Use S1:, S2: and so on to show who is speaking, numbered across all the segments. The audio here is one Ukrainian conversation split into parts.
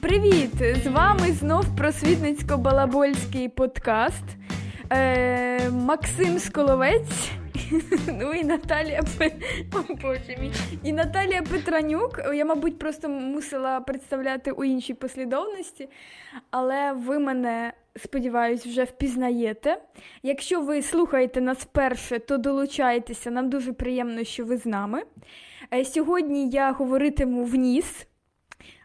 S1: Привіт! З вами знов просвітницько-балабольський подкаст. Е, Максим Сколовець. Ну і Наталія. І Наталія Петранюк. Я, мабуть, просто мусила представляти у іншій послідовності, але ви мене, сподіваюсь, вже впізнаєте. Якщо ви слухаєте нас вперше, то долучайтеся. Нам дуже приємно, що ви з нами. Е, сьогодні я говоритиму в ніс.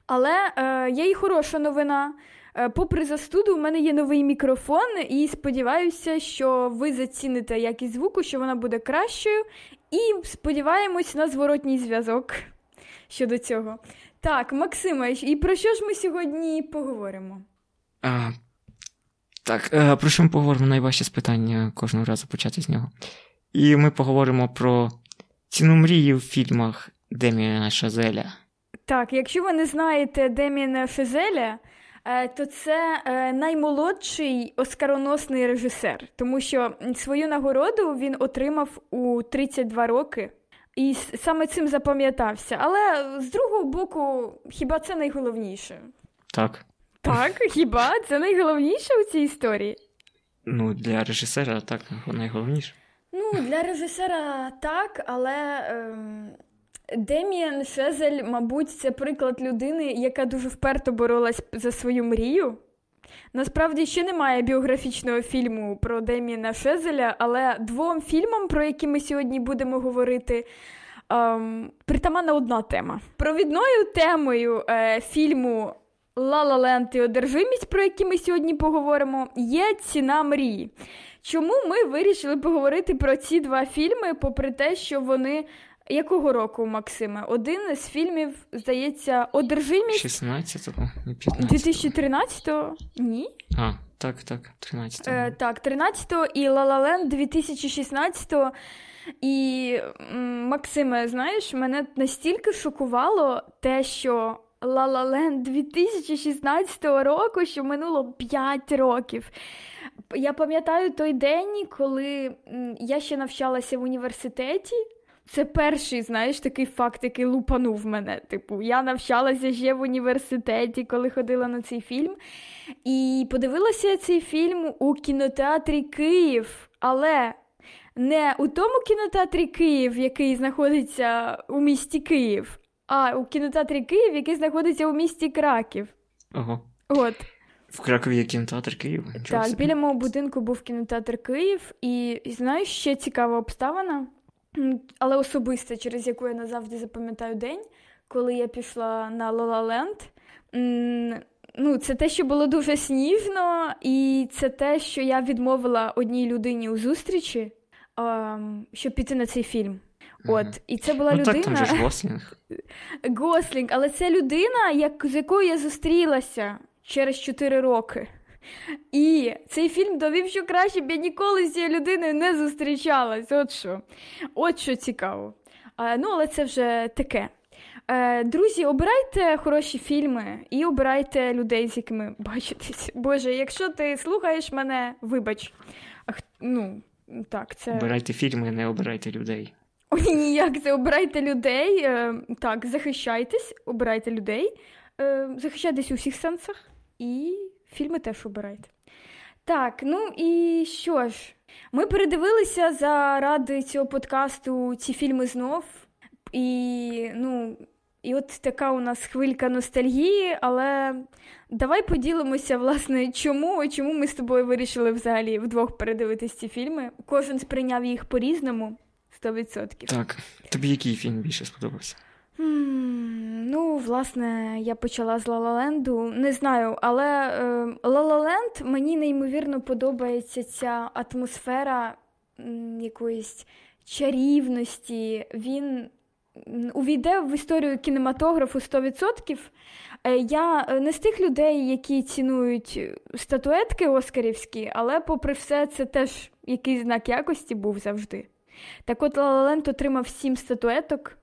S1: Але е, є і хороша новина. Е, попри застуду, у мене є новий мікрофон, і сподіваюся, що ви заціните якість звуку, що вона буде кращою. І сподіваємось на зворотній зв'язок щодо цього. Так, Максиме, і про що ж ми сьогодні поговоримо?
S2: А, Так, е, про що ми поговоримо найважче з питання кожного разу почати з нього. І ми поговоримо про ціну мрії в фільмах Деміана Шазеля.
S1: Так, якщо ви не знаєте Деміна Шазеля, е, то це е, наймолодший оскароносний режисер, тому що свою нагороду він отримав у 32 роки. І саме цим запам'ятався. Але з другого боку, хіба це найголовніше?
S2: Так.
S1: Так, хіба це найголовніше у цій історії?
S2: Ну, для режисера так найголовніше.
S1: Ну, для режисера так, але. Ем... Деміан Шезель, мабуть, це приклад людини, яка дуже вперто боролась за свою мрію. Насправді ще немає біографічного фільму про Деміана Шезеля, але двом фільмам, про які ми сьогодні будемо говорити, ем, притаманна одна тема. Провідною темою е, фільму Ла-Ла Ленд і одержимість, про які ми сьогодні поговоримо, є ціна мрії. Чому ми вирішили поговорити про ці два фільми, попри те, що вони якого року, Максиме? Один з фільмів, здається, одержимість
S2: 16-го, не 15-го.
S1: 2013-го? Ні?
S2: А, так, так, 13-го.
S1: Е, так, 13-го і La La Land 2016-го. І Максиме, знаєш, мене настільки шокувало те, що La La Land 2016 року, що минуло 5 років. Я пам'ятаю той день, коли я ще навчалася в університеті. Це перший, знаєш, такий факт, який лупанув мене. Типу, я навчалася ще в університеті, коли ходила на цей фільм. І подивилася цей фільм у кінотеатрі Київ, але не у тому кінотеатрі Київ, який знаходиться у місті Київ, а у кінотеатрі Київ, який знаходиться у місті Краків.
S2: Ого.
S1: От.
S2: В Кракові є кінотеатр Київ?
S1: Так, біля мого будинку був кінотеатр Київ, і знаєш, ще цікава обставина але особисто, через яку я назавжди запам'ятаю день, коли я пішла на Лолаленд. Ну, це те, що було дуже сніжно, і це те, що я відмовила одній людині у зустрічі, щоб піти на цей фільм. От, і це була
S2: ну,
S1: людина.
S2: Так, там же Гослінг.
S1: Гослінг, але це людина, як, з якою я зустрілася через 4 роки. І цей фільм довів, що краще б я ніколи з цією людиною не зустрічалась. От що От що цікаво. А, Ну, але це вже таке. Е, Друзі, обирайте хороші фільми і обирайте людей, з якими бачитесь. Боже, якщо ти слухаєш мене, вибач. А, ну, так, це...
S2: Обирайте фільми, не обирайте людей.
S1: Ой, ніяк це обирайте людей. Е, так, захищайтесь, обирайте людей, е, захищайтесь у всіх сенсах і фільми теж обирайте. Так, ну і що ж, ми передивилися заради цього подкасту ці фільми знов. І ну, і от така у нас хвилька ностальгії, але давай поділимося, власне, чому чому ми з тобою вирішили взагалі вдвох передивитись ці фільми. Кожен сприйняв їх по-різному 100%.
S2: Так, тобі який фільм більше сподобався?
S1: Ну, власне, я почала з Лалаленду. Не знаю, але Лалаленд мені неймовірно подобається ця атмосфера якоїсь чарівності. Він увійде в історію кінематографу 100%. Е, я не з тих людей, які цінують статуетки Оскарівські, але, попри все, це теж якийсь знак якості був завжди. Так от Лалаленд отримав сім статуеток.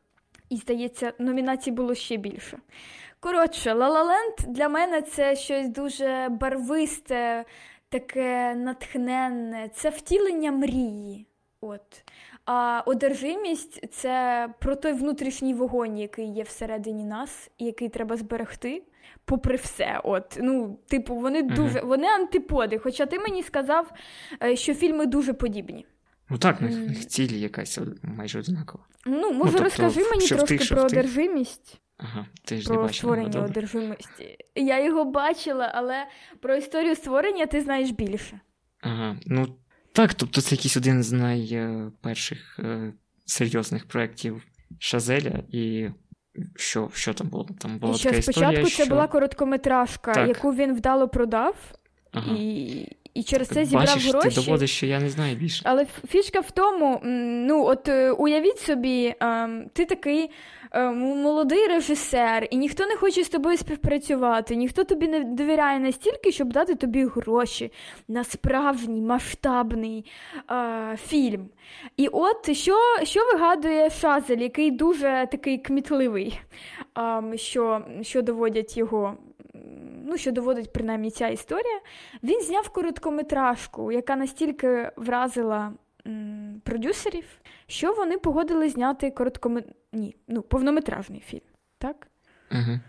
S1: І, здається, номінацій було ще більше. Коротше, Лалаленд для мене це щось дуже барвисте, таке натхненне, це втілення мрії. От. А одержимість це про той внутрішній вогонь, який є всередині нас, і який треба зберегти. Попри все, от ну, типу, вони uh-huh. дуже вони антиподи. Хоча ти мені сказав, е, що фільми дуже подібні.
S2: Ну так, в mm. них ціль якась майже однакова.
S1: Ну, може, ну, тобто, розкажи мені трошки тих, про одержимість.
S2: Ага, ти ж
S1: про
S2: не бачила,
S1: створення
S2: ну,
S1: одержимості. Я його бачила, але про історію створення ти знаєш більше.
S2: Ага, ну так, тобто це якийсь один з найперших е, серйозних проєктів Шазеля, і. Що що там було? Там була
S1: і що
S2: така
S1: спочатку
S2: історія,
S1: це
S2: що...
S1: була короткометражка,
S2: так.
S1: яку він вдало продав, ага. і і через це зібрав
S2: Бачиш,
S1: гроші.
S2: Ти доводиш, що я не знаю більше.
S1: Але фішка в тому: ну, от е, уявіть собі, ем, ти такий Е, молодий режисер, і ніхто не хоче з тобою співпрацювати, ніхто тобі не довіряє настільки, щоб дати тобі гроші на справжній масштабний е, фільм. І от що що вигадує Шазель, який дуже такий кмітливий, е, що, що доводять його. Ну, що доводить принаймні ця історія, він зняв короткометражку, яка настільки вразила м, продюсерів, що вони погодили зняти короткоме... Ні, ну, повнометражний фільм, так?
S2: Угу.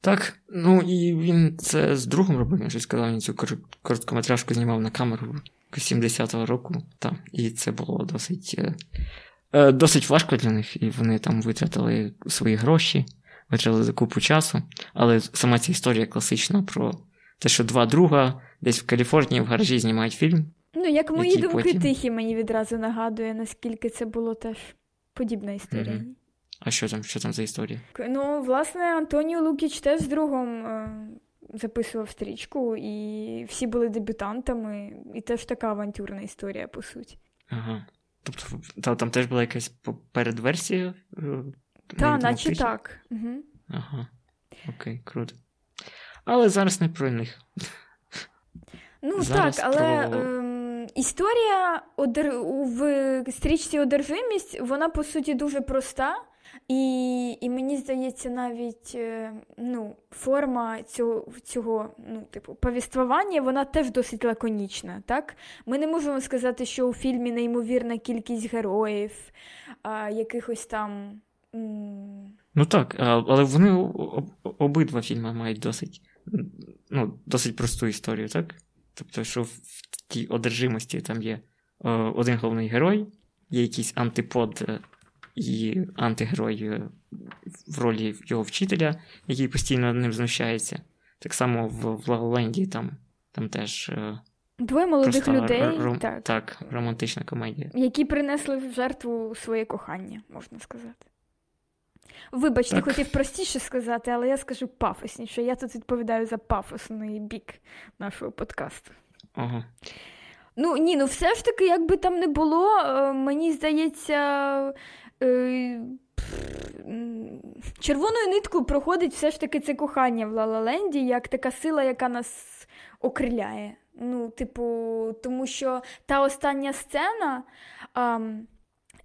S2: Так, ну і він це з другом робив, він щось сказав, він цю короткометражку знімав на камеру 70-го року. Та, і це було досить е, е, досить важко для них, і вони там витратили свої гроші, витратили купу часу. Але сама ця історія класична про те, що два друга десь в Каліфорнії в гаражі знімають фільм.
S1: Ну, як мої думки потім... тихі, мені відразу нагадує, наскільки це було теж подібна історія. Mm-hmm.
S2: А що там що там за історія?
S1: Ну, власне, Антоніо Лукіч теж з другом е, записував стрічку, і всі були дебютантами, і теж така авантюрна історія, по суті.
S2: Ага. Тобто там, там теж була якась передверсія?
S1: Так, наче так. Угу.
S2: Ага. Окей, круто. Але зараз не про них.
S1: Ну зараз так, але. Про... Е, Історія одер... в стрічці одержимість, вона по суті дуже проста, і і мені здається, навіть е, ну, форма цього цього ну, типу, повіствування вона теж досить лаконічна. так? Ми не можемо сказати, що у фільмі неймовірна кількість героїв, а, якихось там.
S2: Ну так, але вони обидва фільми мають досить ну, досить просту історію, так? Тобто, що в тій одержимості там є один головний герой, є якийсь антипод е, і антигерой е, в ролі його вчителя, який постійно ним знущається. Так само в, в Лаголенді там там теж. Е,
S1: Двоє молодих людей,
S2: ром...
S1: так.
S2: так, романтична комедія.
S1: Які принесли в жертву своє кохання, можна сказати. Вибач, так. хотів простіше сказати, але я скажу пафосніше. Я тут відповідаю за пафосний бік нашого подкасту.
S2: Ага.
S1: Ну, ні, ну все ж таки, як би там не було, е, мені здається, е, червоною ниткою проходить все ж таки це кохання в Лалаленді, як така сила, яка нас окриляє. Ну, типу, тому що та остання сцена.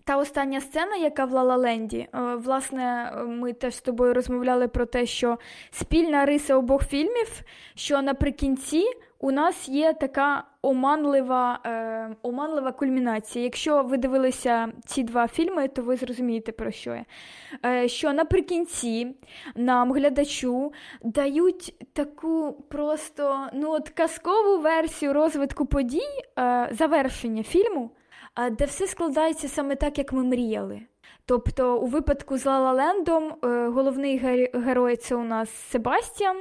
S1: Та остання сцена, яка в Лалаленді, е, власне, ми теж з тобою розмовляли про те, що спільна риса обох фільмів, що наприкінці у нас є така оманлива е, оманлива кульмінація. Якщо ви дивилися ці два фільми, то ви зрозумієте, про що я. Е, Що наприкінці нам, глядачу, дають таку просто ну, от казкову версію розвитку подій, е, завершення фільму, де все складається саме так, як ми мріяли. Тобто, у випадку з Лалалендом е, головний герой це у нас Себастьян.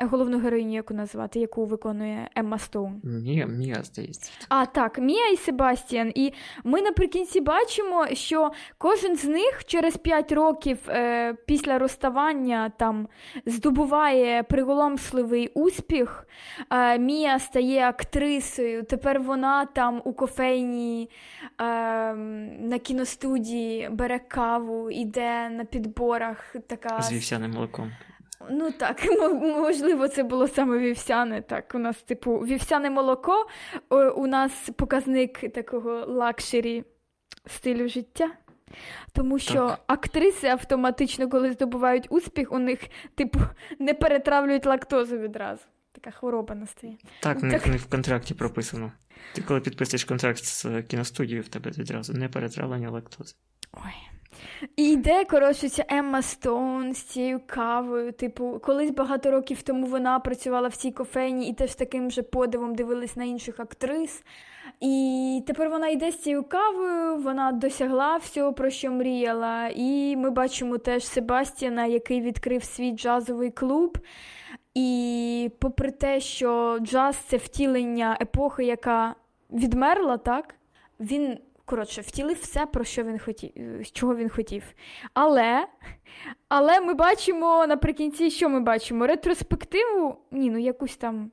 S1: Головну героїню, яку назвати, яку виконує Емма Стоун.
S2: Мія, Мія, здається.
S1: А, так, Мія і Себастьян. І ми наприкінці бачимо, що кожен з них через 5 років е, після розставання там здобуває приголомшливий успіх. Е, Мія стає актрисою. Тепер вона там у кофейні е, на кіностудії бере каву, іде на підборах. така...
S2: З вівсяним молоком.
S1: Ну так, можливо, це було саме вівсяне. Так, у нас, типу, вівсяне молоко, у нас показник такого luxury стилю життя. Тому що так. актриси автоматично, коли здобувають успіх, у них, типу, не перетравлюють лактозу відразу. така хвороба настає.
S2: Так, не, не в контракті прописано. Ти коли підписуєш контракт з кіностудією, в тебе відразу не перетравлення лактози.
S1: Ой. І йде, коротше, ця Емма Стоун з цією кавою. Типу, колись багато років тому вона працювала в цій кофейні і теж таким же подивом дивилась на інших актрис. І тепер вона йде з цією кавою, вона досягла всього, про що мріяла. І ми бачимо теж Себастьяна, який відкрив свій джазовий клуб. І попри те, що джаз це втілення епохи, яка відмерла, так, він коротше втілив все, про що він хотів, чого він хотів. Але але ми бачимо наприкінці, що ми бачимо? Ретроспективу, ні, ну якусь там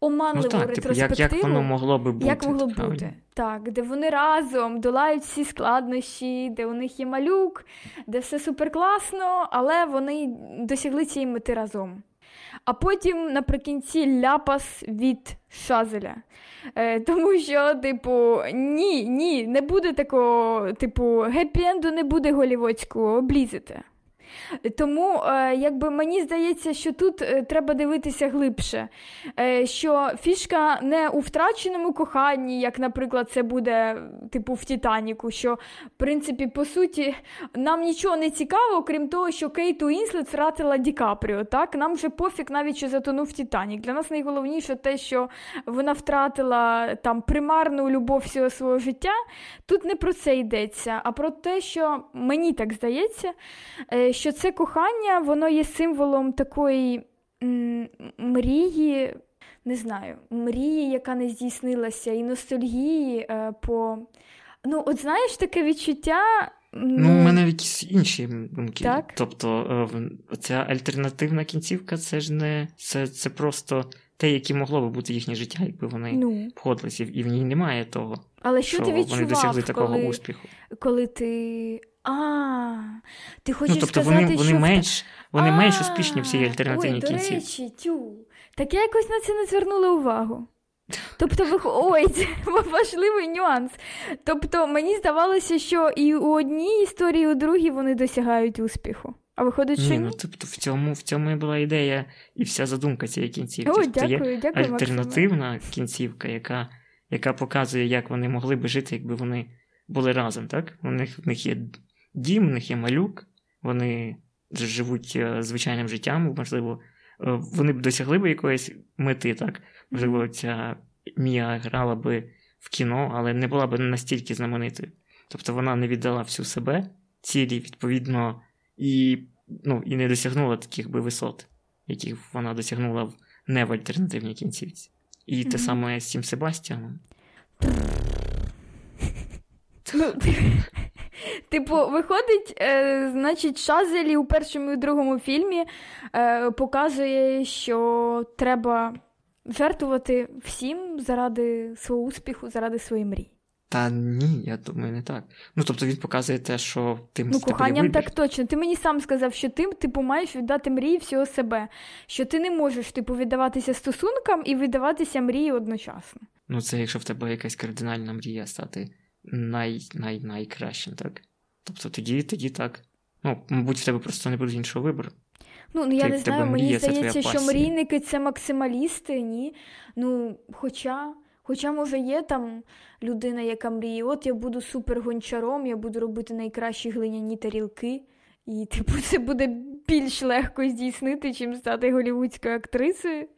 S1: оманливу ну, так, ретроспективу.
S2: Як, як воно могло би бути?
S1: Як могло бути? Так, де вони разом долають всі складнощі, де у них є малюк, де все суперкласно, але вони досягли цієї мети разом. А потім наприкінці ляпас від Шазеля. Е, Тому що, типу, ні, ні, не буде такого, типу, геппі-енду не буде голіводського, облізите. Тому е, якби мені здається, що тут е, треба дивитися глибше, е, що фішка не у втраченому коханні, як, наприклад, це буде типу в Титаніку. Що, в принципі, по суті, нам нічого не цікаво, крім того, що Кейт Уінслет втратила Ді Капріо. Так? Нам вже пофіг навіть що затонув Титанік. Для нас найголовніше те, що вона втратила там примарну любов всього свого життя. Тут не про це йдеться, а про те, що мені так здається що це кохання, воно є символом такої м- мрії, не знаю, мрії, яка не здійснилася, і ностальгії е, по. Ну, от знаєш таке відчуття.
S2: Ну, у мене якісь інші думки. Так? Тобто, е, ця альтернативна кінцівка, це ж не це, це просто те, яке могло би бути їхнє життя, якби вони ну. погодилися, і в ній немає того.
S1: Але що,
S2: що
S1: ти відчував,
S2: вони досягли такого
S1: коли,
S2: успіху?
S1: Коли ти а, ти хочеш
S2: ну, тобто
S1: сказати,
S2: вони, вони
S1: що...
S2: менш вони а, менш успішні в цій альтернативній
S1: ой,
S2: кінці.
S1: До речі, тю. Так я якось на це не звернула увагу. Тобто, ви... ой, це важливий нюанс. Тобто, мені здавалося, що і у одній історії, і у другій вони досягають успіху. А виходить, що ні?
S2: ну тобто в цьому в цьому і була ідея і вся задумка цієї кінцівки.
S1: О,
S2: тобто
S1: дякую,
S2: є
S1: дякую,
S2: альтернативна
S1: Максиме.
S2: кінцівка, яка яка показує, як вони могли би жити, якби вони були разом. так? У них, в них є дім, в них є малюк, вони живуть е, звичайним життям, можливо, е, вони б досягли б якоїсь мети, так? Можливо, ця Мія грала би в кіно, але не була б настільки знаменитою. Тобто вона не віддала всю себе цілі, відповідно, і ну, і не досягнула таких би висот, яких вона досягнула в не в альтернативній кінцівці. І mm-hmm. те саме з Сім Себастьяном.
S1: Ну, Типу, виходить, е, значить, Шазелі у першому і другому фільмі е, показує, що треба жертвувати всім заради свого успіху, заради своєї мрії.
S2: Та ні, я думаю, не так. Ну, тобто він показує те, що ти
S1: Ну, коханням так точно. Ти мені сам сказав, що ти, типу, маєш віддати мрії всього себе, що ти не можеш, типу, віддаватися стосункам і віддаватися мрії одночасно.
S2: Ну, це якщо в тебе якась кардинальна мрія стати най, най, найкращим, так? Тобто тоді тоді так. Ну, мабуть, в тебе просто не буде іншого вибору.
S1: Ну, ну я Ти, не знаю, мені здається, що мрійники це максималісти, ні. Ну, хоча, хоча, може, є там людина, яка мріє, от я буду супергончаром, я буду робити найкращі глиняні тарілки. І, типу, це буде більш легко здійснити, чим стати голівудською актрисою.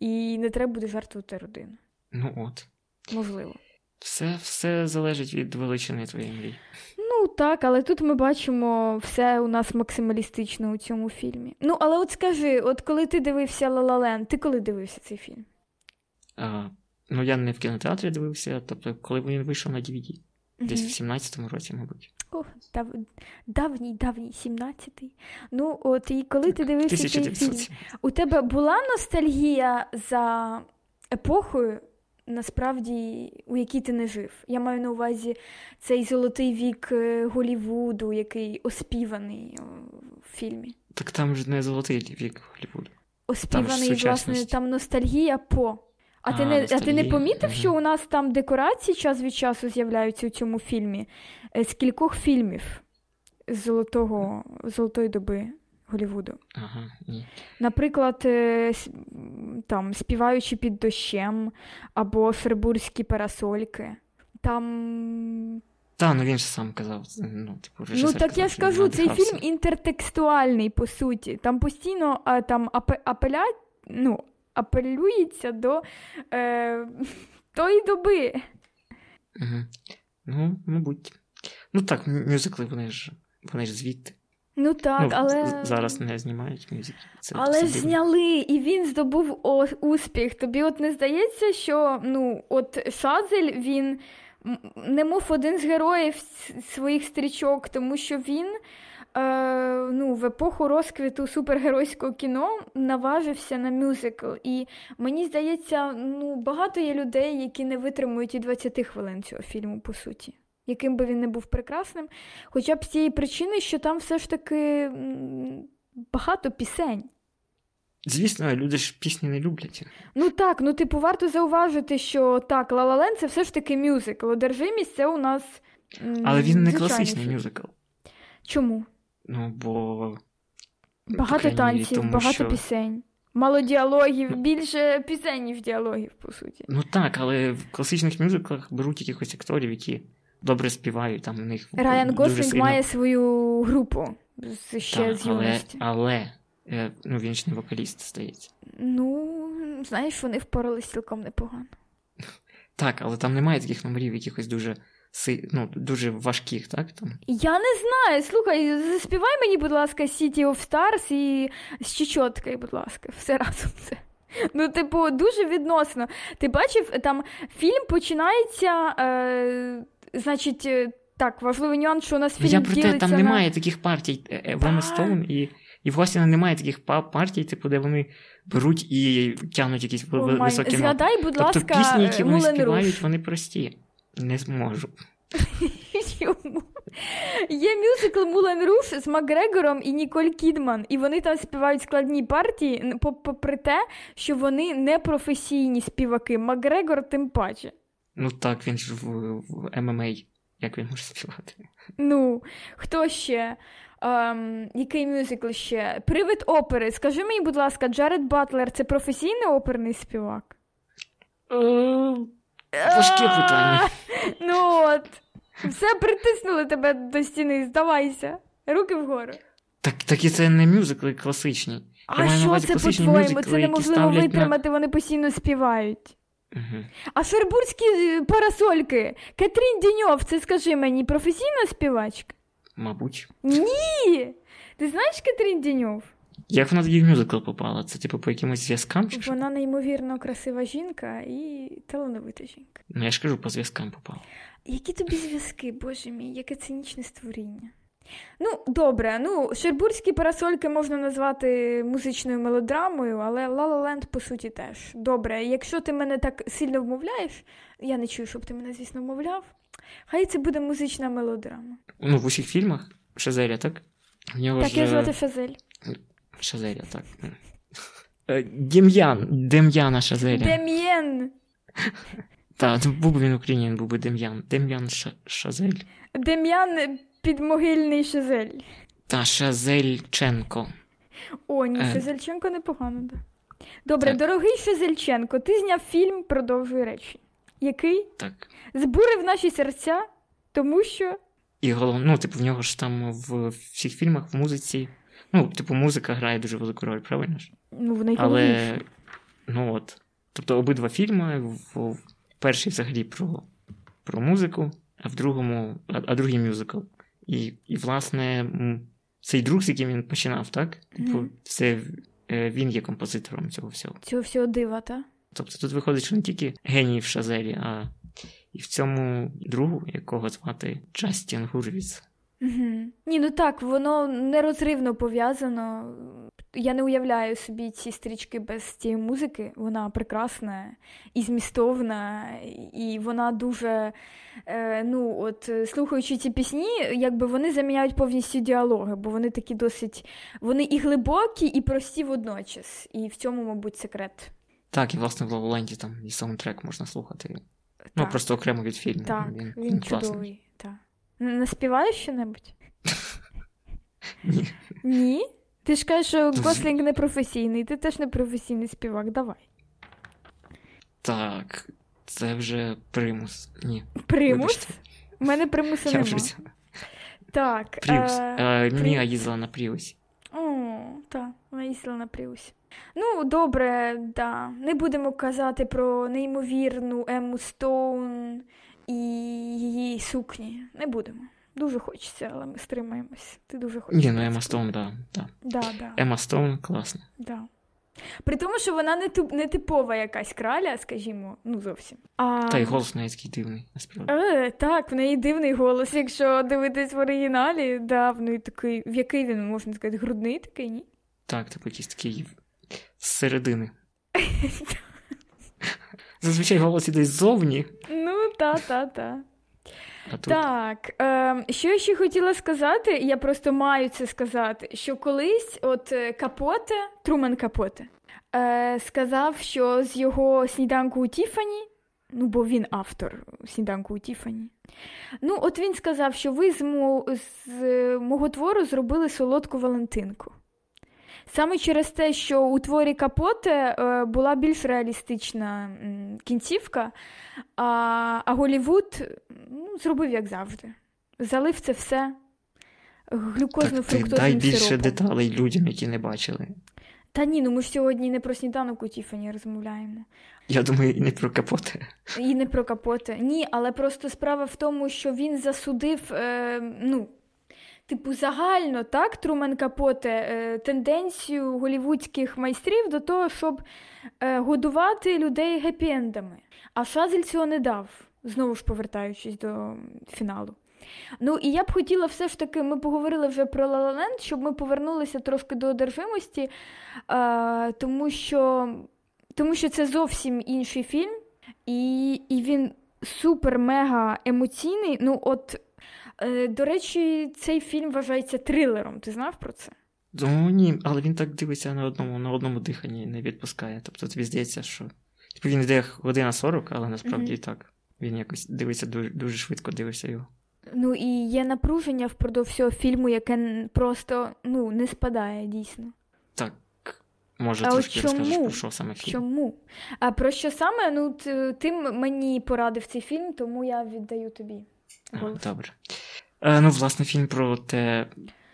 S1: І не треба буде жертвувати родину.
S2: Ну от.
S1: Можливо.
S2: Все все залежить від величини твоєї мрії.
S1: Ну так, але тут ми бачимо все у нас максималістично у цьому фільмі. Ну, але от скажи, от коли ти дивився «Ла Ла ти коли дивився цей фільм?
S2: А, Ну, я не в кінотеатрі дивився, тобто, коли він вийшов на DVD. Десь в 17-му році, мабуть.
S1: О, дав... давній, давній 17-й. Ну, от і коли ти дивився цей фільм, у тебе була ностальгія за епохою? насправді у якій ти не жив. Я маю на увазі цей золотий вік е, Голівуду, який оспіваний в фільмі.
S2: Так там ж не золотий вік Голівуду.
S1: Оспіваний, там власне, там ностальгія по. А, а ти не а ти не помітив, що у нас там декорації час від часу з'являються у цьому фільмі? Е, з кількох фільмів з золотого, золотої доби Голівуду.
S2: Ага, ні.
S1: Наприклад, е, там співаючи під дощем або Фербурзькі парасольки. Там.
S2: Та, ну він ж сам казав. Ну, типу,
S1: ну так
S2: казав,
S1: я ж кажу, цей фільм інтертекстуальний, по суті. Там постійно а, там апеля... ну, апелюється до е, тої доби.
S2: Угу. Ну, мабуть. Ну так, мюзикли, вони ж вони ж звідти.
S1: Ну так, ну, але.
S2: Зараз не знімають мюзикли.
S1: Це Але ж зняли, і він здобув успіх. Тобі от не здається, що ну, от Шазель він немов один з героїв своїх стрічок, тому що він е, ну, в епоху розквіту супергеройського кіно наважився на мюзикл. І мені здається, ну, багато є людей, які не витримують і 20 хвилин цього фільму, по суті. Яким би він не був прекрасним, хоча б з цієї причини, що там все ж таки багато пісень.
S2: Звісно, люди ж пісні не люблять.
S1: Ну так, ну типу, варто зауважити, що так, Лалален це все ж таки мюзикл. Одержимість це у нас.
S2: Але він не класичний мюзикл.
S1: Чому?
S2: Ну, бо.
S1: Багато танців, тому, багато що... пісень. Мало діалогів, ну, більше пісень, ніж діалогів, по суті.
S2: Ну так, але в класичних мюзиклах беруть якихось акторів, які добре співають. Там у них
S1: Райан Гослінг сильно... має свою групу ще так, з
S2: юності. Але, але ну, він ж не вокаліст, здається.
S1: Ну, знаєш, вони впоралися цілком непогано.
S2: Так, але там немає таких номерів, якихось дуже ну, дуже важких, так? Там?
S1: Я не знаю. Слухай, заспівай мені, будь ласка, City of Stars і з Чечоткою, будь ласка, все разом це. Ну, типу, дуже відносно. Ти бачив, там фільм починається, е, значить, е, так, важливий нюанс, що у нас фільм.
S2: Я про те, там
S1: на...
S2: немає таких партій Вема Стоун і і власне немає таких партій, типу, де вони беруть і тягнуть якісь oh високі ноти.
S1: Згадай, будь
S2: тобто,
S1: ласка,
S2: пісні, які вони співають, вони прості. Не зможу.
S1: Чому? Є мюзикл Мулен Руш з Макгрегором і Ніколь Кідман, і вони там співають складні партії, попри те, що вони не професійні співаки. Макгрегор тим паче.
S2: Ну так, він ж в, в ММА. Як він може співати?
S1: Ну, хто ще? Ем, який мюзикл ще? Привид опери. Скажи мені, будь ласка, Джерард Батлер це професійний оперний співак?
S2: Важке питання.
S1: Ну от. Все притиснули тебе до стіни, здавайся. Руки вгору.
S2: Так так і це не мюзикли класичні.
S1: А що це по-твоєму? Це неможливо витримати, на... вони постійно співають.
S2: Угу.
S1: А шербурські е, парасольки. Катрін Деньов, це скажи мені, професійна співачка?
S2: Мабуть.
S1: Ні! Ти знаєш Катрін Діньов?
S2: Як вона тоді в мюзикл попала? Це типу по якимось зв'язкам? чи
S1: Вона неймовірно красива жінка і талановита жінка.
S2: Ну я ж кажу, по зв'язкам попала.
S1: Які тобі зв'язки, боже мій, яке цинічне створіння. Ну, добре, ну, Шербурські парасольки можна назвати музичною мелодрамою, але La La Land, по суті, теж. Добре, якщо ти мене так сильно вмовляєш, я не чую, щоб ти мене, звісно, вмовляв. Хай це буде музична мелодрама.
S2: Ну, в усіх фільмах Шазеля, так?
S1: В нього так, ж... я звати Шазель.
S2: Шазеля, так. Е, Дем'ян. Дем'яна Шазеля.
S1: Дем'єн.
S2: Так, був би він Українін, був би Дем'ян. Дем'ян Шазель.
S1: Дем'ян підмогильний Шазель.
S2: Та Шазельченко.
S1: О, ні, е... Шазельченко непогано, так. Добре, так. дорогий Шазельченко, ти зняв фільм Продовжуй речі який
S2: так.
S1: збурив наші серця, тому що.
S2: І головне, ну, типу, в нього ж там в всіх фільмах, в музиці. Ну, типу, музика грає дуже велику роль, правильно ж?
S1: Ну, в
S2: Але, ну от. Тобто обидва фільми, в, в перший взагалі про про музику, а в другому, а, а другий мюзикл. І, і, власне, цей друг, з яким він починав, так? Типу, mm. це е, він є композитором цього всього.
S1: Цього всього дива, так?
S2: Тобто тут виходить, що не тільки геній в Шазелі, а і в цьому другу, якого звати Джастін Гурвіц.
S1: Угу. Ні, ну так, воно нерозривно пов'язано. Я не уявляю собі ці стрічки без цієї музики. Вона прекрасна і змістовна, і вона дуже. Е, ну, от, Слухаючи ці пісні, якби вони заміняють повністю діалоги, бо вони такі досить. Вони і глибокі, і прості водночас. І в цьому, мабуть, секрет.
S2: Так, і власне в Лаволенді там і саундтрек можна слухати. Ну, так. Ну, просто окремо від фільму.
S1: Так, він, він, він чудовий. Так. Не співаєш що-небудь?
S2: Ні.
S1: Ні? Ти ж кажеш, що Гослінг не професійний, ти теж не професійний співак, давай.
S2: Так, це вже примус. Ні.
S1: Примус? У мене примусу
S2: Я
S1: нема.
S2: вже...
S1: Так.
S2: Пріус.
S1: Е... Прі-
S2: Мія їздила на Пріусі.
S1: О, так, вона їздила на Пріусі. Ну, добре, да. Не будемо казати про неймовірну Ему Стоун і її сукні. Не будемо. Дуже хочеться, але ми стримаємось. Ти дуже хочеш.
S2: Ні, ну Ема Стоун, да, да.
S1: Да, да,
S2: Ема Стоун класно.
S1: да. При тому, що вона не, тип- не типова якась краля, скажімо, ну зовсім. А...
S2: Та й голос у неї такий дивний, насправді.
S1: Е, так, в неї дивний голос. Якщо дивитись в оригіналі, да, в неї такий, в який він, можна сказати, грудний такий, ні?
S2: Так, типу якийсь такий з середини. Зазвичай голос іде ззовні,
S1: Ну, та, та, та.
S2: а
S1: Так, е, що я ще хотіла сказати, я просто маю це сказати, що колись от е, Капоте, Труман Капоте, е, сказав, що з його сніданку у Тіфані, ну бо він автор сніданку у Тіфані. Ну, от він сказав, що ви з, мо- з е, мого твору зробили солодку Валентинку. Саме через те, що у творі Капоте е, була більш реалістична кінцівка, а, а Голівуд ну, зробив як завжди. Залив це все глюкозно-фруктозним
S2: дай більше
S1: сиропом.
S2: деталей людям, які не бачили.
S1: Та ні, ну ми ж сьогодні не про сніданок у Тіфані розмовляємо.
S2: Я думаю, і не про капоти.
S1: І не про капоти. Ні, але просто справа в тому, що він засудив, е, ну, типу, загально, так, Трумен Капоте, е, тенденцію голівудських майстрів до того, щоб е, годувати людей гепі-ендами. А Шазель цього не дав, знову ж повертаючись до фіналу. Ну і я б хотіла все ж таки, ми поговорили вже про La щоб ми повернулися трошки до одержимості, е, тому що тому що це зовсім інший фільм, і, і він супер-мега емоційний. Ну, от, до речі, цей фільм вважається трилером. Ти знав про це?
S2: Ну ні, але він так дивиться на одному, на одному диханні і не відпускає. Тобто тобі здається, що. Типу він йде година 40, але насправді
S1: Мгм.
S2: так. Він якось дивиться дуже, дуже швидко дивишся його.
S1: Ну і є напруження впродовж всього фільму, яке просто ну, не спадає дійсно.
S2: Так, може,
S1: А
S2: трошки розкажеш про що саме фільм.
S1: Чому? А про що саме? Ну, ти мені порадив цей фільм, тому я віддаю тобі.
S2: А, добре. Е, ну, власне, фільм про те,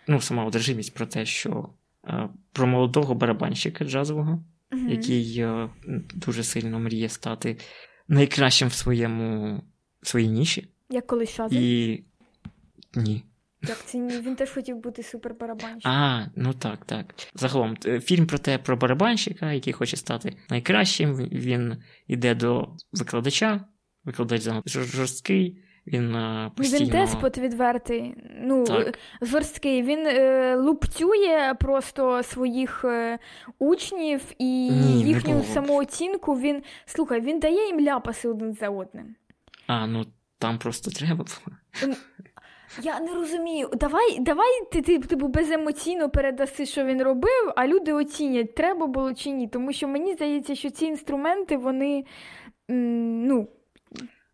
S2: ну, сама одержимість про те, що е, про молодого барабанщика джазового,
S1: Мгм.
S2: який е, дуже сильно мріє стати найкращим в своєму в своїй ніші.
S1: Як колись.
S2: І. Ні.
S1: Як це ні? Він теж хотів бути супербарабанщиком.
S2: А, ну так, так. Загалом, фільм про те про барабанщика, який хоче стати найкращим. Він іде до викладача, викладач жорсткий, він е,
S1: Ну,
S2: постійно.
S1: Він деспот відвертий. Ну,
S2: Так.
S1: жорсткий. Він е, лупцює просто своїх е, учнів і
S2: Ні,
S1: їхню самооцінку. Він слухай, він дає їм ляпаси один за одним.
S2: А, ну там просто треба було.
S1: Я не розумію. Давай, давай ти, ти типу, беземоційно передаси, що він робив, а люди оцінять, треба було чи ні. Тому що мені здається, що ці інструменти, вони ну,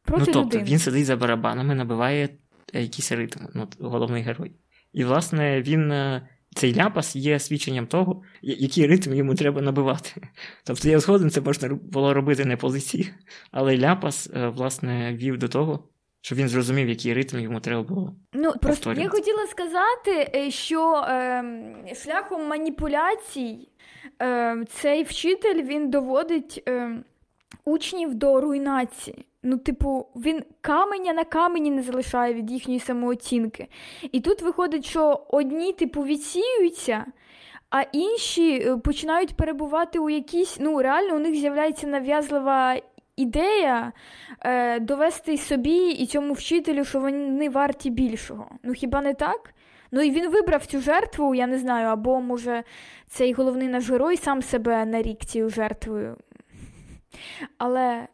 S1: проти
S2: ну, тобто,
S1: людини.
S2: він сидить за барабанами, набиває е, якийсь ритм, ну, головний герой. І, власне, він. е, Цей ляпас є свідченням того, який ритм йому треба набивати. Тобто я згоден, це можна було робити не по лиці, але ляпас, е, власне, вів до того, що він зрозумів, який ритм йому треба було.
S1: Ну, просто я хотіла сказати, що е, шляхом маніпуляцій е, цей вчитель він доводить е, учнів до руйнації. Ну, типу, він каменя на камені не залишає від їхньої самооцінки. І тут виходить, що одні, типу, відсіюються, а інші е, починають перебувати у якійсь, ну, реально, у них з'являється нав'язлива ідея е, довести собі і цьому вчителю, що вони варті більшого. Ну хіба не так? Ну і він вибрав цю жертву, я не знаю, або може цей головний наш герой сам себе нарік цією жертвою. Але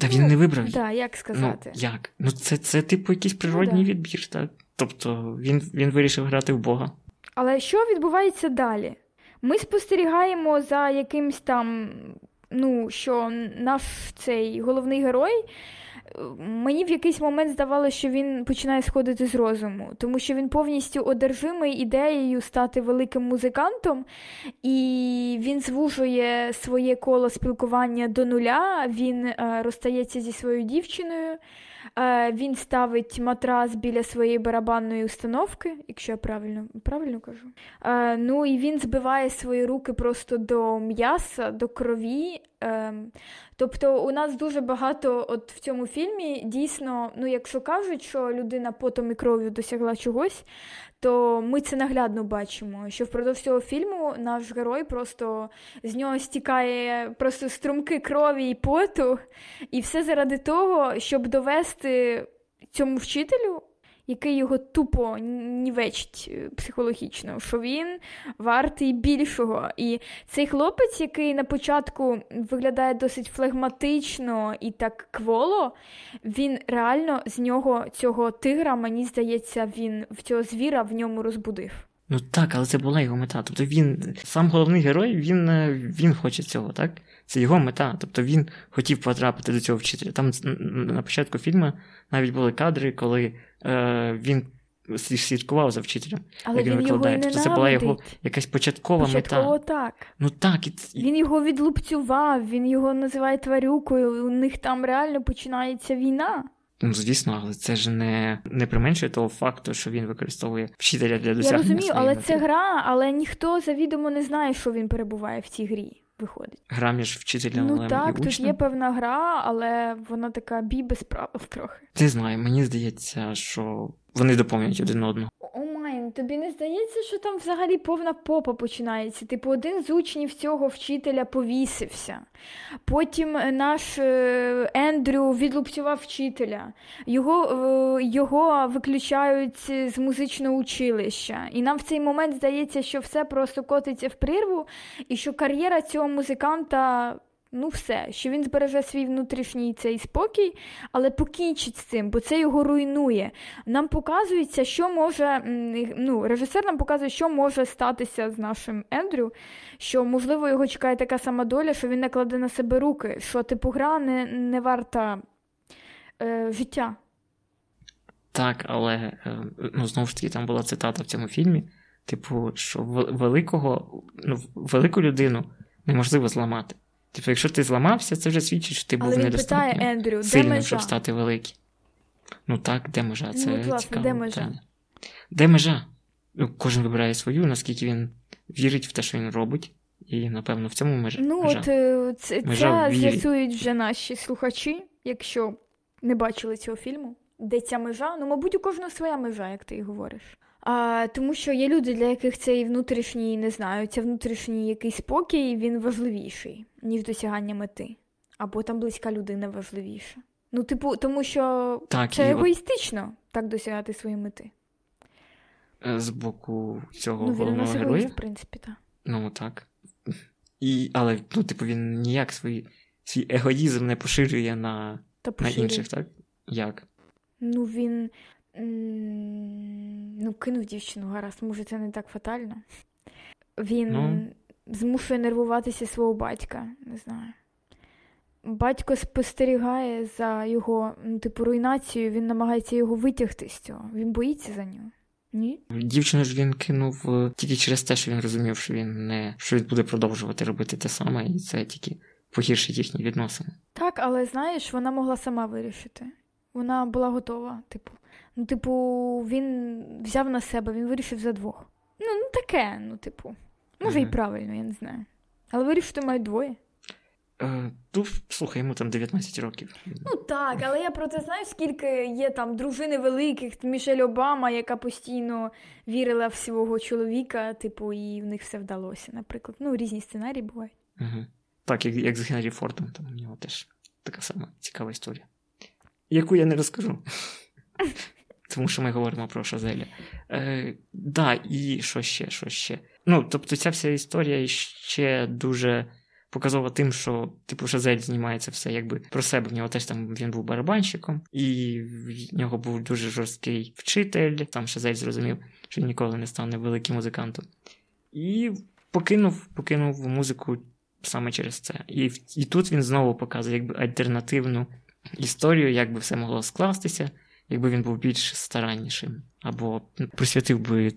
S2: Та
S1: Ну,
S2: він не вибрав.
S1: да, як
S2: Ну,
S1: сказати?
S2: як? Ну, це, це типу якийсь природній
S1: да.
S2: відбір, так? Тобто він, він вирішив грати в Бога.
S1: Але що відбувається далі? Ми спостерігаємо за якимсь там, ну, що наш цей головний герой Мені в якийсь момент здавалося, що він починає сходити з розуму, тому що він повністю одержимий ідеєю стати великим музикантом, і він звужує своє коло спілкування до нуля. Він е, розстається зі своєю дівчиною. Е, він ставить матрас біля своєї барабанної установки, якщо я правильно правильно кажу. Е, ну і він збиває свої руки просто до м'яса, до крові. Ем, тобто у нас дуже багато от в цьому фільмі дійсно, ну якщо кажуть, що людина потом і кров'ю досягла чогось, то ми це наглядно бачимо. Що впродовж цього фільму наш герой просто з нього стікає просто струмки крові і поту, і все заради того, щоб довести цьому вчителю який його тупо нівечить е, психологічно, що він вартий більшого. І цей хлопець, який на початку виглядає досить флегматично і так кволо, він реально з нього цього тигра, мені здається, він в цього звіра в ньому розбудив.
S2: Ну так, але це була його мета. Тобто він, сам головний герой, він е, він хоче цього, так? Це його мета. Тобто він хотів потрапити до цього вчителя. Там на початку фільму навіть були кадри, коли е, він слідкував за вчителем.
S1: Але як він, він його тобто
S2: Це була його якась початкова
S1: Початково
S2: мета.
S1: так.
S2: Ну так. І...
S1: Він його відлупцював, він його називає тварюкою, у них там реально починається війна.
S2: Ну, звісно, але це ж не не применшує того факту, що він використовує вчителя для досягнення.
S1: Я розумію, але
S2: мети.
S1: це гра, але ніхто завідомо не знає, що він перебуває в цій грі. Виходить.
S2: Гра між вчителем
S1: ну,
S2: і
S1: так,
S2: учнем?
S1: тут є певна гра, але вона така бій без правил трохи.
S2: Не знаю, мені здається, що вони доповнюють один одного.
S1: Oh my, тобі не здається, що там взагалі повна попа починається? Типу, один з учнів цього вчителя повісився. Потім наш е, Ендрю відлупцював вчителя, його е, його виключають з музичного училища. І нам в цей момент здається, що все просто котиться в прірву, і що кар'єра цього музиканта ну все, що він збереже свій внутрішній цей спокій, але покінчить з цим, бо це його руйнує. Нам показується, що може, ну, режисер нам показує, що може статися з нашим Ендрю, що, можливо, його чекає така сама доля, що він накладе на себе руки, що типу гра не, не варта е, життя.
S2: Так, але е, ну, знову ж таки, там була цитата в цьому фільмі. Типу, що великого, ну, велику людину неможливо зламати. Тобто, якщо ти зламався, це вже свідчить, що ти був недостатньо сильним, щоб стати великим. Ну так, де межа? Це
S1: ну, власне,
S2: цікаво.
S1: Де межа?
S2: Питання. Де межа? Ну, Кожен вибирає свою, наскільки він вірить в те, що він робить, і, напевно, в цьому межа.
S1: Ну, от е, це,
S2: межа
S1: це з'ясують вже наші слухачі, якщо не бачили цього фільму. Де ця межа? Ну, мабуть, у кожного своя межа, як ти і говориш. А, Тому що є люди, для яких цей внутрішній не знаю, це внутрішній якийсь спокій, він важливіший, ніж досягання мети. Або там близька людина важливіша. Ну, типу, тому що
S2: так,
S1: це
S2: і
S1: егоїстично от... так досягати своєї мети.
S2: Е, з боку цього
S1: ну,
S2: головного
S1: він
S2: героя.
S1: в принципі, так.
S2: Ну так. І, Але, ну, типу, він ніяк свій, свій егоїзм не поширює на, на інших, так? Як?
S1: Ну, він ну, кинув дівчину, гаразд, може, це не так фатально. Він ну. змушує нервуватися свого батька, не знаю. Батько спостерігає за його, ну, типу, руйнацією, він намагається його витягти з цього. Він боїться за нього. Ні?
S2: Дівчину ж він кинув е, тільки через те, що він розумів, що він не що він буде продовжувати робити те саме, і це тільки погіршить їхні відносини.
S1: Так, але знаєш, вона могла сама вирішити. Вона була готова, типу. Ну, типу, він взяв на себе, він вирішив за двох. Ну, ну таке, ну, типу. Може, mm-hmm. і правильно, я не знаю. Але вирішити мають двоє.
S2: Е, ну, слухай, йому там 19 років.
S1: Ну так, але я про це знаю, скільки є там дружини великих, Мішель Обама, яка постійно вірила в свого чоловіка, типу, і в них все вдалося, наприклад. Ну, різні сценарії бувають.
S2: Угу. Так, як як з Генрі Фордом, там у нього теж така сама цікава історія. Яку я не розкажу. Тому що ми говоримо про Шазеля. Е, Да, і що ще, що ще? Ну, тобто, ця вся історія ще дуже показова тим, що типу Шазель знімається все якби про себе. В нього теж там він був барабанщиком, і в нього був дуже жорсткий вчитель. Там Шазель зрозумів, що він ніколи не стане великим музикантом. І покинув, покинув музику саме через це. І і тут він знову показує якби альтернативну історію, як би все могло скластися, якби він був більш стараннішим, або присвятив би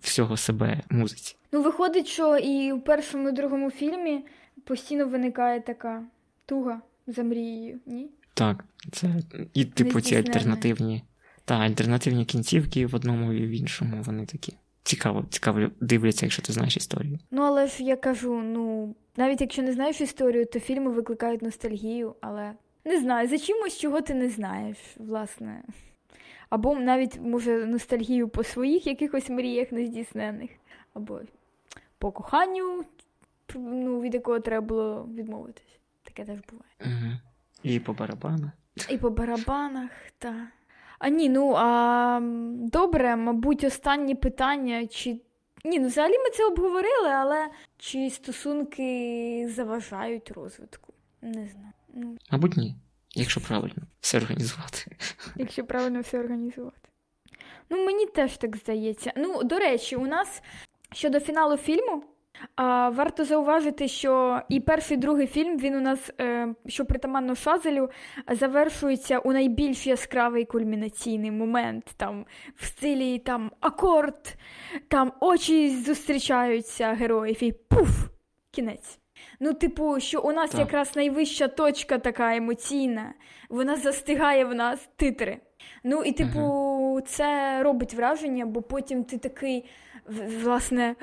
S2: всього себе музиці.
S1: Ну, виходить, що і в першому і другому фільмі постійно виникає така туга за мрією, ні?
S2: Так, це і типу ці альтернативні. Та, альтернативні кінцівки в одному і в іншому, вони такі. Цікаво, цікаво дивляться, якщо ти знаєш історію.
S1: Ну, але ж я кажу, ну, навіть якщо не знаєш історію, то фільми викликають ностальгію, але не знаю, за чимось, чого ти не знаєш, власне. Або навіть, може, ностальгію по своїх якихось мріях нездійснених, або по коханню, ну, від якого треба було відмовитись. Таке теж буває.
S2: Угу. І по барабанах.
S1: І по барабанах, так. А ні, ну а добре, мабуть, останнє питання. Чи ні, ну взагалі ми це обговорили, але чи стосунки заважають розвитку? Не знаю. Ну,
S2: Мабуть, ні. Якщо правильно все організувати.
S1: Якщо правильно все організувати. Ну, мені теж так здається. Ну, до речі, у нас щодо фіналу фільму. А, Варто зауважити, що і перший і другий фільм він у нас, е, що притаманно Шазелю, завершується у найбільш яскравий кульмінаційний момент. Там в стилі там акорд, там очі зустрічаються героїв і пуф! Кінець. Ну, типу, що у нас так. якраз найвища точка така емоційна, вона застигає в нас титри. Ну, і, типу, uh це робить враження, бо потім ти такий, власне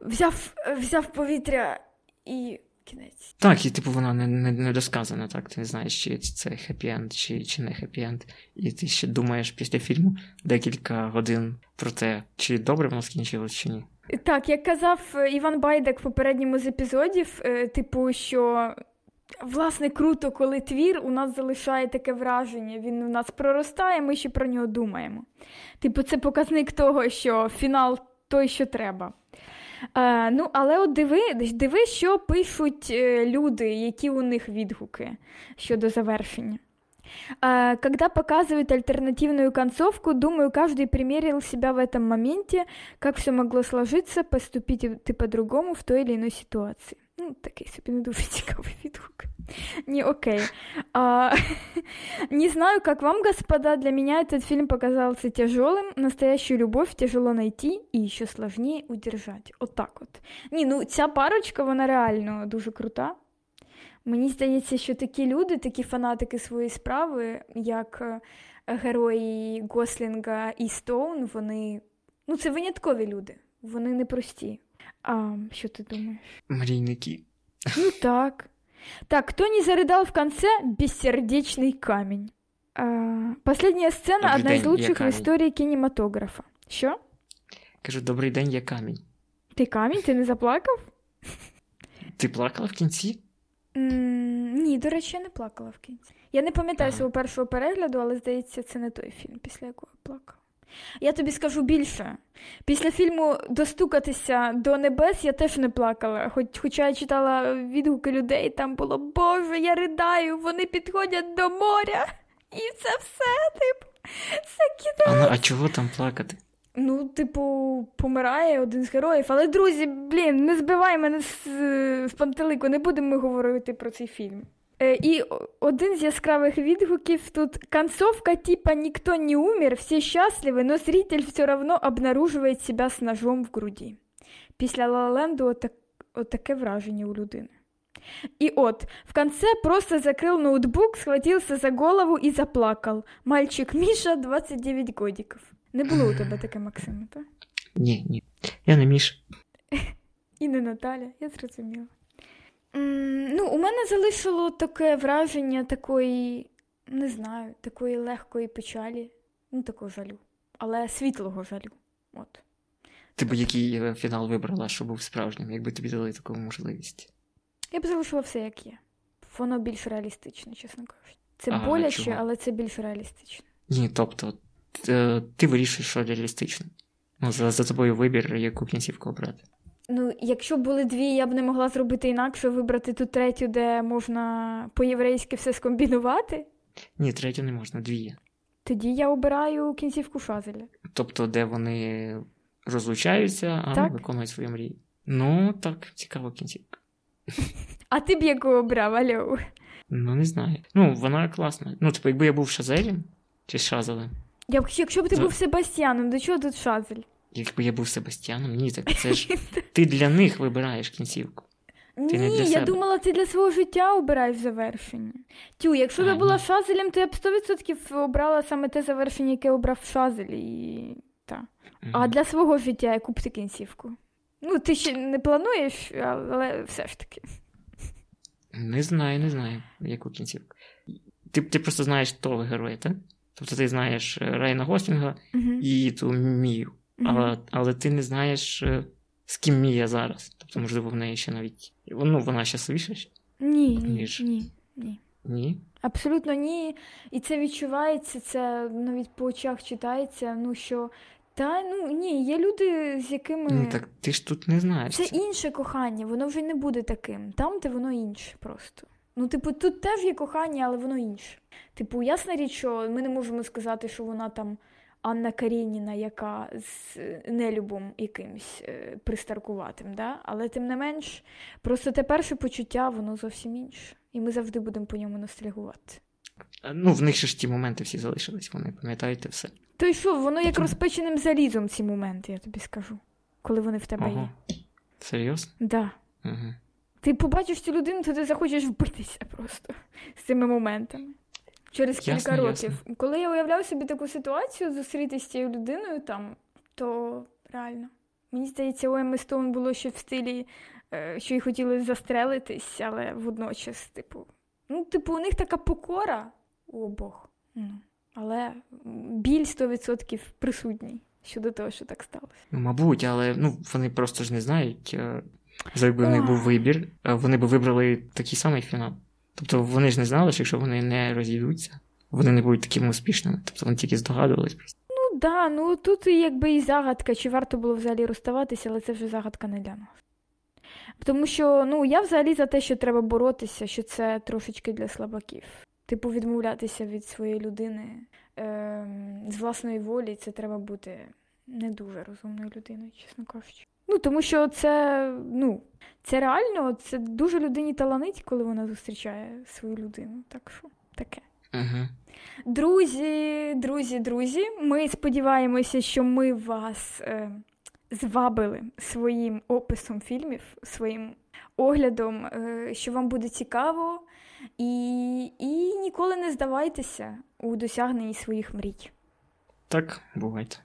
S1: взяв взяв повітря і кінець.
S2: Так, і типу воно не не, не досказано, так. Ти не знаєш, чи це хеппі-енд, чи чи не хеппі-енд. І ти ще думаєш після фільму декілька годин про те, чи добре воно скінчилось, чи ні.
S1: Так, як казав Іван Байдак в попередньому з епізодів, е, типу, що. Власне, круто, коли твір у нас залишає таке враження, він у нас проростає, ми ще про нього думаємо. Типу, це показник того, що фінал той, що треба. Е, ну, Але от диви, диви, що пишуть е, люди, які у них відгуки щодо завершення. А, когда показывают альтернативную концовку, думаю, каждый примерил себя в этом моменте, как все могло сложиться, поступить ты по-другому в той или иной ситуации. Ну, такий собі не дуже цікавий відгук. Не окей. А, не знаю, как вам, господа, для меня этот фильм показался тяжелым. Настоящую любовь тяжело найти и еще сложнее удержать. От так от. Ні, ну ця парочка, вона реально дуже крута. Мені здається, що такі люди, такі фанатики своєї справи, як е, герої Гослінга і Стоун, вони. Ну, це виняткові люди. Вони непрості. А що ти думаєш?
S2: Мрійники.
S1: Ну так. Так, кто не зарыдал в конце «Бессердечный камень». А, последняя сцена одна из лучших в історії кінематографа. Що?
S2: Кажу, добрий день, я камінь.
S1: Ти камінь? Ти не заплакав?
S2: Ти плакала в кінці?
S1: М, Ні, до речі, я не плакала в кінці. Я не пам'ятаю ага. свого першого перегляду, але здається, це не той фільм, після якого я плакала. Я тобі скажу більше. Після фільму Достукатися до небес я теж не плакала. Хоч, Хоча я читала відгуки людей, там було Боже, я ридаю, вони підходять до моря. І це все, типу, це кидає.
S2: А, а чого там плакати?
S1: Ну, типу, помирає один з героїв, але друзі, блін, не збивай мене з, з пантелику, не будемо говорити про цей фільм. Е, І один з яскравих відгуків тут концовка типа «Никто не умер, всі щасливі, но зритель все равно обнаруживає себе з ножом в груді. Після Ла-Ленду отак, отаке враження у людини. И от, в конце просто закрыл ноутбук, схватился за голову и заплакал. Мальчик Міша, 29 годиків. Не було у тебе таке, Максиме, так?
S2: Ні, ні. Я не Міша.
S1: І не Наталя, я зрозуміла. Ну, У мене залишило таке враження такої, не знаю, такої легкої печалі, ну, такого жалю, але світлого жалю. От.
S2: Ти б який е, фінал вибрала, що був справжнім, якби тобі дали таку можливість?
S1: Я б залишила все, як є. Воно більш реалістичне, чесно кажучи. Це ага, боляче, чого? але це більш реалістично.
S2: Ні, тобто, ти, ти вирішуєш, що реалістично. Ну, за, за тобою вибір, яку кінцівку обрати.
S1: Ну, якщо були дві, я б не могла зробити інакше, вибрати ту третю, де можна по-єврейськи все скомбінувати.
S2: Ні, третю не можна, дві.
S1: Тоді я обираю кінцівку Шазеля.
S2: Тобто, де вони розлучаються, а так? виконують свої мрії. Ну, так, цікава кінцівка.
S1: А ти б яку обрав, Альо?
S2: Ну, не знаю. Ну, вона класна. Ну, типу, якби я був Шазелем чи Шазелем.
S1: Як, якщо б ти
S2: За-
S1: був Себастьяном, до чого тут Шазель?
S2: Якби я був Себастьяном, ні, так це ж ти для них вибираєш кінцівку. Ти
S1: Ні, я
S2: себе.
S1: думала, ти для свого життя обираєш завершення. Тю, якщо б я була. Шазелем, то я б 100% обрала саме те завершення, яке обрав Шазель. І... Та. А для свого життя яку б ти кінцівку? Ну, ти ще не плануєш, але все ж таки.
S2: Не знаю, не знаю, яку кінцівку. Ти, ти просто знаєш того героя, так? Тобто ти знаєш е, Райана Гослінга
S1: Угу.
S2: і ту Мію. Але, але ти не знаєш, е, з ким Мія зараз. Тобто, можливо, в неї ще навіть. Ну, вона щасливіша?
S1: Ні, ні,
S2: ніж-
S1: ні, ні.
S2: Ні.
S1: Абсолютно ні. І це відчувається, це навіть по очах читається. Ну що, та ну ні, є люди, з якими
S2: Ну так ти ж тут не знаєш.
S1: це інше кохання, воно вже не буде таким. Там, де воно інше просто. Ну, типу, тут теж є кохання, але воно інше. Типу, ясна річ, що ми не можемо сказати, що вона там Анна Карініна, яка з е, нелюбом якимсь е, пристаркуватим, да? але тим не менш, просто те перше почуття, воно зовсім інше. І ми завжди будемо по ньому ностальгувати.
S2: Ну, в них же ж ті моменти всі залишились, вони пам'ятаєте все.
S1: То й що, воно як розпеченим залізом ці моменти, я тобі скажу, коли вони в тебе є.
S2: Ага. Серйозно?
S1: Да.
S2: Угу.
S1: Ти побачиш цю людину, то ти захочеш вбитися просто з цими моментами. Через кілька
S2: Ясно,
S1: років. Коли я уявляв собі таку ситуацію, зустрітися з цією людиною там, то реально. Мені здається, у Емми Стоун було ще в стилі, е, що й хотіли застрелитись, але водночас, типу. Ну, типу, у них така покора у обох. Ну, але біль 100% присутній щодо того, що так сталося.
S2: Ну, мабуть, але ну, вони просто ж не знають, е, за якби в них був вибір, е, вони б вибрали такий самий фінал. Тобто вони ж не знали, що якщо вони не розійдуться, вони не будуть такими успішними. Тобто вони тільки здогадувались просто.
S1: Ну да, ну тут якби і загадка, чи варто було взагалі розставатися, але це вже загадка не для нас. Тому що ну, я взагалі за те, що треба боротися, що це трошечки для слабаків. Типу, відмовлятися від своєї людини ем, з власної волі, це треба бути не дуже розумною людиною, чесно кажучи. Ну, тому що це, ну, це реально, це дуже людині таланить, коли вона зустрічає свою людину. Так що таке.
S2: Угу.
S1: Друзі, друзі, друзі, ми сподіваємося, що ми вас е, звабили своїм описом фільмів, своїм оглядом, е, що вам буде цікаво, і, і ніколи не здавайтеся у досягненні своїх мрій.
S2: Так, бувайте.